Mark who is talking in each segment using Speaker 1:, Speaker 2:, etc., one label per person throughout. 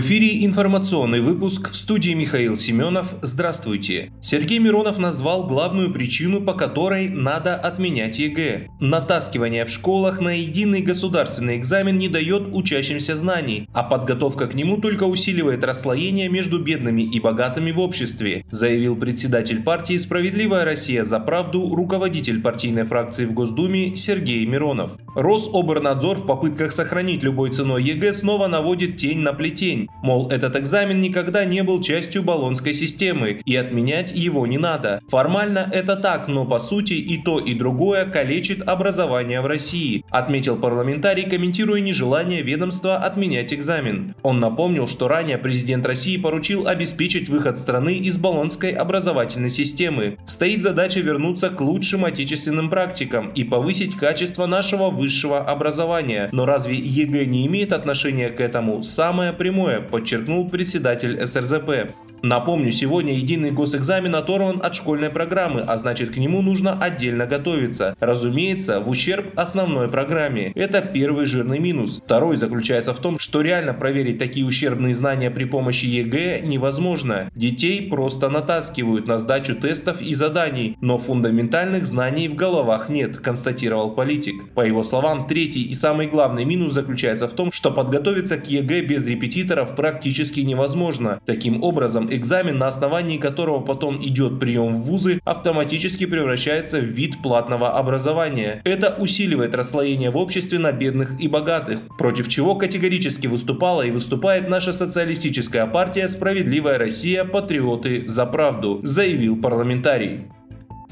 Speaker 1: В эфире информационный выпуск в студии Михаил Семенов. Здравствуйте. Сергей Миронов назвал главную причину, по которой надо отменять ЕГЭ. Натаскивание в школах на единый государственный экзамен не дает учащимся знаний, а подготовка к нему только усиливает расслоение между бедными и богатыми в обществе, заявил председатель партии «Справедливая Россия за правду» руководитель партийной фракции в Госдуме Сергей Миронов. Рособорнадзор в попытках сохранить любой ценой ЕГЭ снова наводит тень на плетень. Мол, этот экзамен никогда не был частью Болонской системы, и отменять его не надо. Формально это так, но по сути и то, и другое калечит образование в России, отметил парламентарий, комментируя нежелание ведомства отменять экзамен. Он напомнил, что ранее президент России поручил обеспечить выход страны из Болонской образовательной системы. Стоит задача вернуться к лучшим отечественным практикам и повысить качество нашего высшего образования. Но разве ЕГЭ не имеет отношения к этому? Самое прямое подчеркнул председатель СРЗП. Напомню, сегодня единый госэкзамен оторван от школьной программы, а значит к нему нужно отдельно готовиться. Разумеется, в ущерб основной программе. Это первый жирный минус. Второй заключается в том, что реально проверить такие ущербные знания при помощи ЕГЭ невозможно. Детей просто натаскивают на сдачу тестов и заданий, но фундаментальных знаний в головах нет, констатировал политик. По его словам, третий и самый главный минус заключается в том, что подготовиться к ЕГЭ без репетиторов практически невозможно. Таким образом, экзамен, на основании которого потом идет прием в вузы, автоматически превращается в вид платного образования. Это усиливает расслоение в обществе на бедных и богатых, против чего категорически выступала и выступает наша социалистическая партия «Справедливая Россия. Патриоты за правду», заявил парламентарий.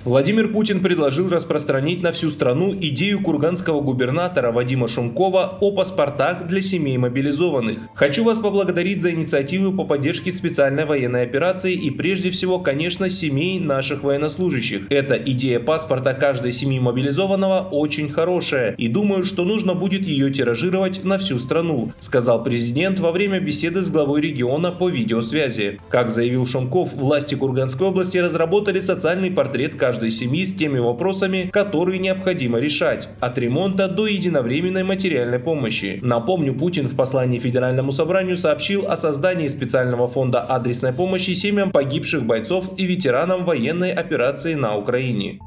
Speaker 1: Владимир Путин предложил распространить на всю страну идею курганского губернатора Вадима Шумкова о паспортах для семей мобилизованных. Хочу вас поблагодарить за инициативу по поддержке специальной военной операции и прежде всего, конечно, семей наших военнослужащих. Эта идея паспорта каждой семьи мобилизованного очень хорошая и думаю, что нужно будет ее тиражировать на всю страну, сказал президент во время беседы с главой региона по видеосвязи. Как заявил Шумков, власти Курганской области разработали социальный портрет каждой каждой семьи с теми вопросами, которые необходимо решать, от ремонта до единовременной материальной помощи. Напомню, Путин в послании Федеральному собранию сообщил о создании специального фонда адресной помощи семьям погибших бойцов и ветеранам военной операции на Украине.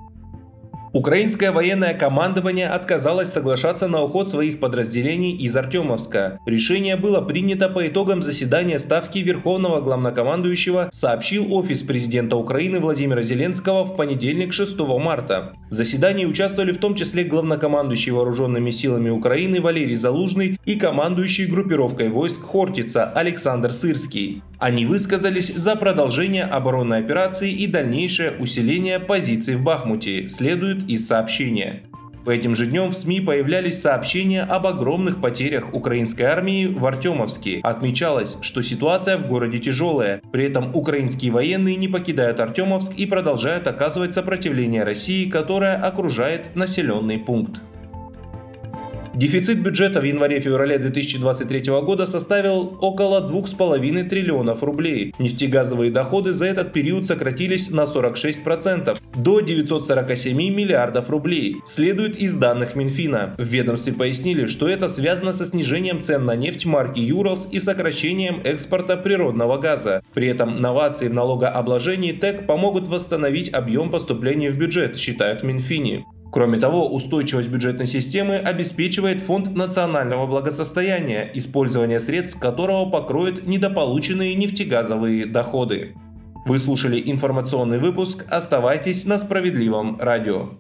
Speaker 1: Украинское военное командование отказалось соглашаться на уход своих подразделений из Артемовска. Решение было принято по итогам заседания Ставки Верховного Главнокомандующего, сообщил Офис президента Украины Владимира Зеленского в понедельник 6 марта. В заседании участвовали в том числе главнокомандующий вооруженными силами Украины Валерий Залужный и командующий группировкой войск Хортица Александр Сырский. Они высказались за продолжение оборонной операции и дальнейшее усиление позиций в Бахмуте, следует из сообщения. По этим же днем в СМИ появлялись сообщения об огромных потерях украинской армии в Артемовске. Отмечалось, что ситуация в городе тяжелая. При этом украинские военные не покидают Артемовск и продолжают оказывать сопротивление России, которая окружает населенный пункт. Дефицит бюджета в январе-феврале 2023 года составил около 2,5 триллионов рублей. Нефтегазовые доходы за этот период сократились на 46%, до 947 миллиардов рублей, следует из данных Минфина. В ведомстве пояснили, что это связано со снижением цен на нефть марки Юралс и сокращением экспорта природного газа. При этом новации в налогообложении ТЭК помогут восстановить объем поступлений в бюджет, считают в Минфине. Кроме того, устойчивость бюджетной системы обеспечивает фонд национального благосостояния, использование средств которого покроет недополученные нефтегазовые доходы. Вы слушали информационный выпуск. Оставайтесь на справедливом радио.